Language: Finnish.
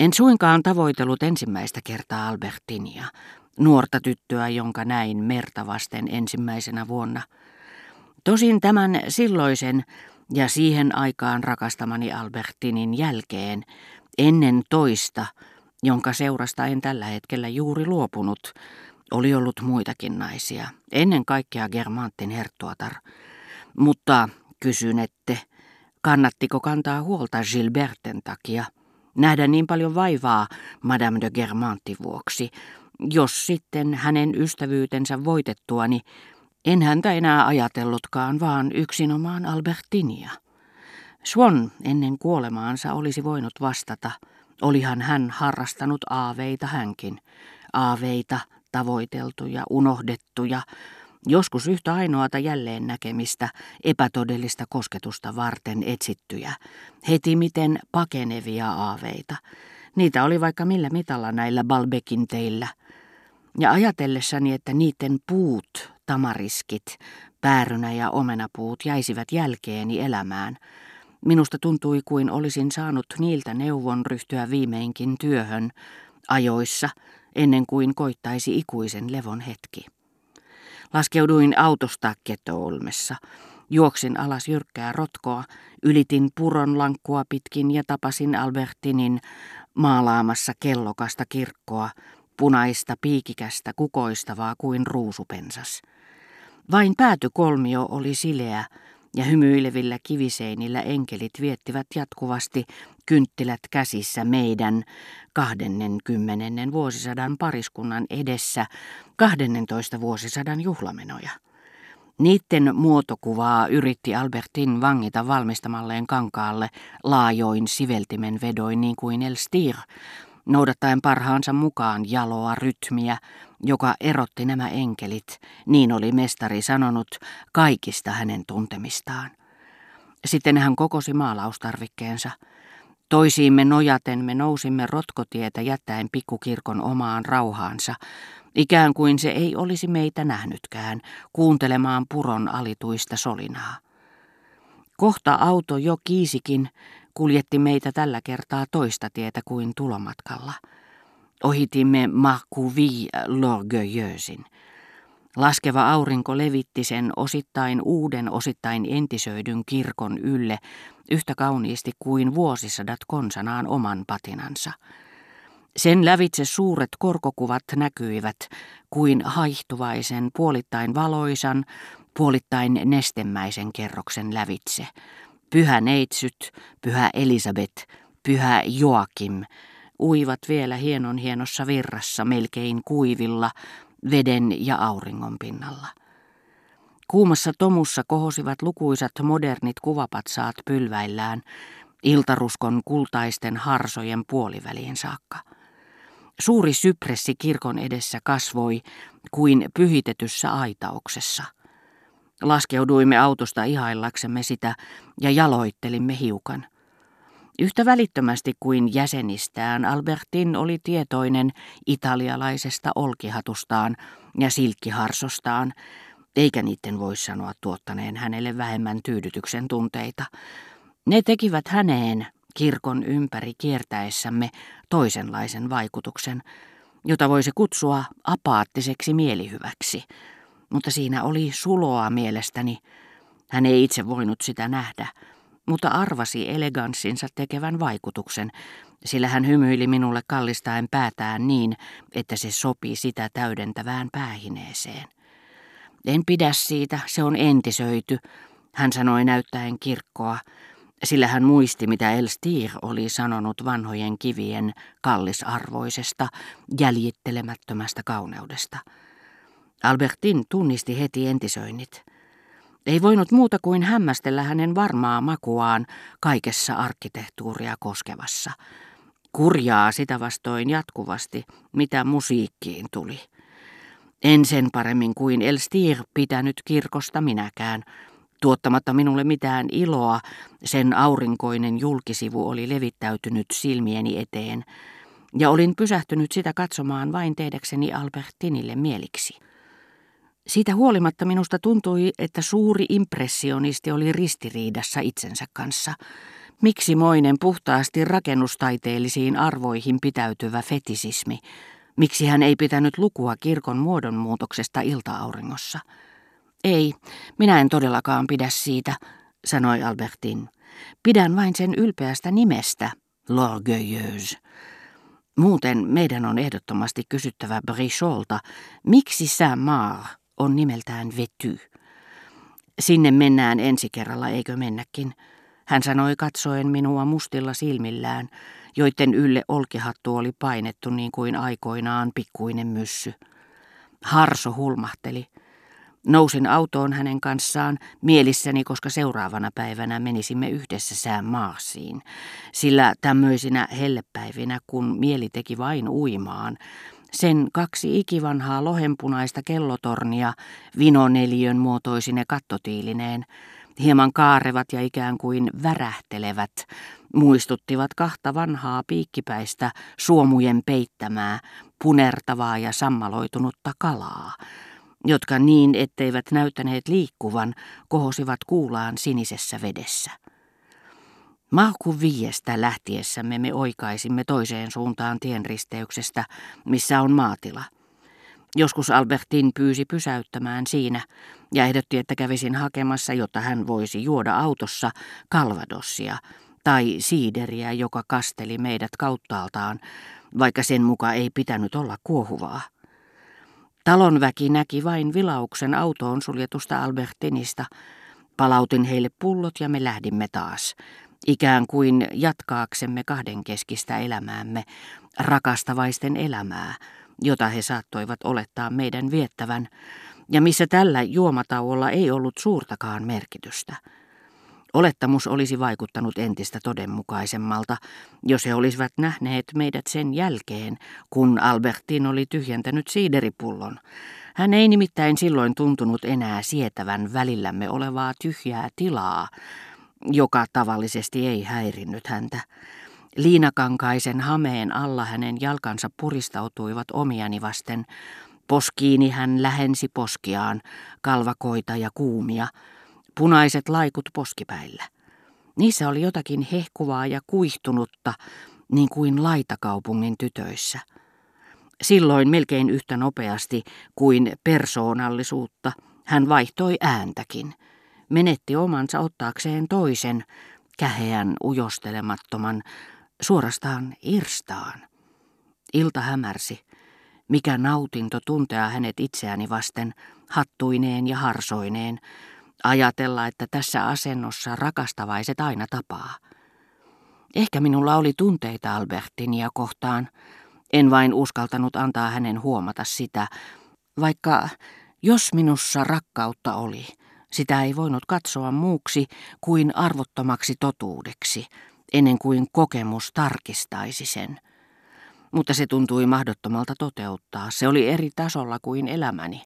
En suinkaan tavoitellut ensimmäistä kertaa Albertinia, nuorta tyttöä, jonka näin merta vasten ensimmäisenä vuonna. Tosin tämän silloisen ja siihen aikaan rakastamani Albertinin jälkeen, ennen toista, jonka seurasta en tällä hetkellä juuri luopunut, oli ollut muitakin naisia, ennen kaikkea Germantin herttuatar. Mutta kysyn, ette, kannattiko kantaa huolta Gilberten takia, nähdä niin paljon vaivaa Madame de Germantin vuoksi, jos sitten hänen ystävyytensä voitettuani en häntä enää ajatellutkaan, vaan yksinomaan Albertinia. Swan ennen kuolemaansa olisi voinut vastata, olihan hän harrastanut aaveita hänkin, aaveita, tavoiteltuja, unohdettuja, joskus yhtä ainoata jälleen näkemistä, epätodellista kosketusta varten etsittyjä, heti miten pakenevia aaveita. Niitä oli vaikka millä mitalla näillä Balbekin teillä. Ja ajatellessani, että niiden puut, tamariskit, päärynä ja omenapuut jäisivät jälkeeni elämään, minusta tuntui kuin olisin saanut niiltä neuvon ryhtyä viimeinkin työhön, ajoissa, ennen kuin koittaisi ikuisen levon hetki. Laskeuduin autosta Ketoolmessa. Juoksin alas jyrkkää rotkoa, ylitin puron lankkua pitkin ja tapasin Albertinin maalaamassa kellokasta kirkkoa, punaista piikikästä kukoistavaa kuin ruusupensas. Vain päätykolmio oli sileä, ja hymyilevillä kiviseinillä enkelit viettivät jatkuvasti kynttilät käsissä meidän 20. vuosisadan pariskunnan edessä 12 vuosisadan juhlamenoja. Niitten muotokuvaa yritti Albertin vangita valmistamalleen kankaalle laajoin siveltimen vedoin niin kuin Elstir, noudattaen parhaansa mukaan jaloa rytmiä, joka erotti nämä enkelit, niin oli mestari sanonut, kaikista hänen tuntemistaan. Sitten hän kokosi maalaustarvikkeensa. Toisiimme nojaten me nousimme rotkotietä jättäen pikkukirkon omaan rauhaansa, ikään kuin se ei olisi meitä nähnytkään, kuuntelemaan puron alituista solinaa. Kohta auto jo kiisikin, kuljetti meitä tällä kertaa toista tietä kuin tulomatkalla. Ohitimme Marcouvi l'Orgueilleusin. Laskeva aurinko levitti sen osittain uuden, osittain entisöidyn kirkon ylle yhtä kauniisti kuin vuosisadat konsanaan oman patinansa. Sen lävitse suuret korkokuvat näkyivät kuin haihtuvaisen, puolittain valoisan, puolittain nestemäisen kerroksen lävitse. Pyhä neitsyt, pyhä Elisabeth, pyhä Joakim uivat vielä hienon hienossa virrassa melkein kuivilla veden ja auringon pinnalla. Kuumassa tomussa kohosivat lukuisat modernit kuvapatsaat pylväillään iltaruskon kultaisten harsojen puoliväliin saakka. Suuri sypressi kirkon edessä kasvoi kuin pyhitetyssä aitauksessa – Laskeuduimme autosta ihaillaksemme sitä ja jaloittelimme hiukan. Yhtä välittömästi kuin jäsenistään Albertin oli tietoinen italialaisesta olkihatustaan ja silkkiharsostaan, eikä niiden voi sanoa tuottaneen hänelle vähemmän tyydytyksen tunteita. Ne tekivät häneen kirkon ympäri kiertäessämme toisenlaisen vaikutuksen, jota voisi kutsua apaattiseksi mielihyväksi – mutta siinä oli suloa mielestäni. Hän ei itse voinut sitä nähdä, mutta arvasi eleganssinsa tekevän vaikutuksen, sillä hän hymyili minulle kallistaen päätään niin, että se sopi sitä täydentävään päähineeseen. En pidä siitä, se on entisöity, hän sanoi näyttäen kirkkoa, sillä hän muisti, mitä Elstir oli sanonut vanhojen kivien kallisarvoisesta, jäljittelemättömästä kauneudesta. Albertin tunnisti heti entisöinnit. Ei voinut muuta kuin hämmästellä hänen varmaa makuaan kaikessa arkkitehtuuria koskevassa. Kurjaa sitä vastoin jatkuvasti, mitä musiikkiin tuli. En sen paremmin kuin Elstir pitänyt kirkosta minäkään. Tuottamatta minulle mitään iloa, sen aurinkoinen julkisivu oli levittäytynyt silmieni eteen, ja olin pysähtynyt sitä katsomaan vain tehdäkseni Albertinille mieliksi. Siitä huolimatta minusta tuntui, että suuri impressionisti oli ristiriidassa itsensä kanssa. Miksi moinen puhtaasti rakennustaiteellisiin arvoihin pitäytyvä fetisismi? Miksi hän ei pitänyt lukua kirkon muodonmuutoksesta iltaauringossa? Ei, minä en todellakaan pidä siitä, sanoi Albertin. Pidän vain sen ylpeästä nimestä, l'orgueilleuse. Muuten meidän on ehdottomasti kysyttävä Bricholta, miksi Saint-Mar on nimeltään vety. Sinne mennään ensi kerralla, eikö mennäkin? Hän sanoi katsoen minua mustilla silmillään, joiden ylle olkihattu oli painettu niin kuin aikoinaan pikkuinen myssy. Harso hulmahteli. Nousin autoon hänen kanssaan mielissäni, koska seuraavana päivänä menisimme yhdessä sään maasiin. Sillä tämmöisinä hellepäivinä, kun mieli teki vain uimaan, sen kaksi ikivanhaa lohenpunaista kellotornia vinoneliön muotoisine kattotiilineen, hieman kaarevat ja ikään kuin värähtelevät, muistuttivat kahta vanhaa piikkipäistä suomujen peittämää, punertavaa ja sammaloitunutta kalaa, jotka niin etteivät näyttäneet liikkuvan, kohosivat kuulaan sinisessä vedessä. Mahku viiestä lähtiessämme me oikaisimme toiseen suuntaan tienristeyksestä, missä on maatila. Joskus Albertin pyysi pysäyttämään siinä ja ehdotti, että kävisin hakemassa, jotta hän voisi juoda autossa kalvadossia tai siideriä, joka kasteli meidät kauttaaltaan, vaikka sen muka ei pitänyt olla kuohuvaa. Talon väki näki vain vilauksen autoon suljetusta Albertinista. Palautin heille pullot ja me lähdimme taas, ikään kuin jatkaaksemme kahdenkeskistä elämäämme, rakastavaisten elämää, jota he saattoivat olettaa meidän viettävän, ja missä tällä juomatauolla ei ollut suurtakaan merkitystä. Olettamus olisi vaikuttanut entistä todenmukaisemmalta, jos he olisivat nähneet meidät sen jälkeen, kun Albertin oli tyhjentänyt siideripullon. Hän ei nimittäin silloin tuntunut enää sietävän välillämme olevaa tyhjää tilaa, joka tavallisesti ei häirinnyt häntä. Liinakankaisen hameen alla hänen jalkansa puristautuivat omiani vasten. Poskiini hän lähensi poskiaan, kalvakoita ja kuumia, punaiset laikut poskipäillä. Niissä oli jotakin hehkuvaa ja kuihtunutta, niin kuin laitakaupungin tytöissä. Silloin melkein yhtä nopeasti kuin persoonallisuutta hän vaihtoi ääntäkin. Menetti omansa ottaakseen toisen, käheän ujostelemattoman, suorastaan irstaan. Ilta hämärsi. Mikä nautinto tuntea hänet itseäni vasten, hattuineen ja harsoineen, ajatella, että tässä asennossa rakastavaiset aina tapaa. Ehkä minulla oli tunteita Albertinia kohtaan, en vain uskaltanut antaa hänen huomata sitä, vaikka jos minussa rakkautta oli, sitä ei voinut katsoa muuksi kuin arvottomaksi totuudeksi, ennen kuin kokemus tarkistaisi sen. Mutta se tuntui mahdottomalta toteuttaa, se oli eri tasolla kuin elämäni.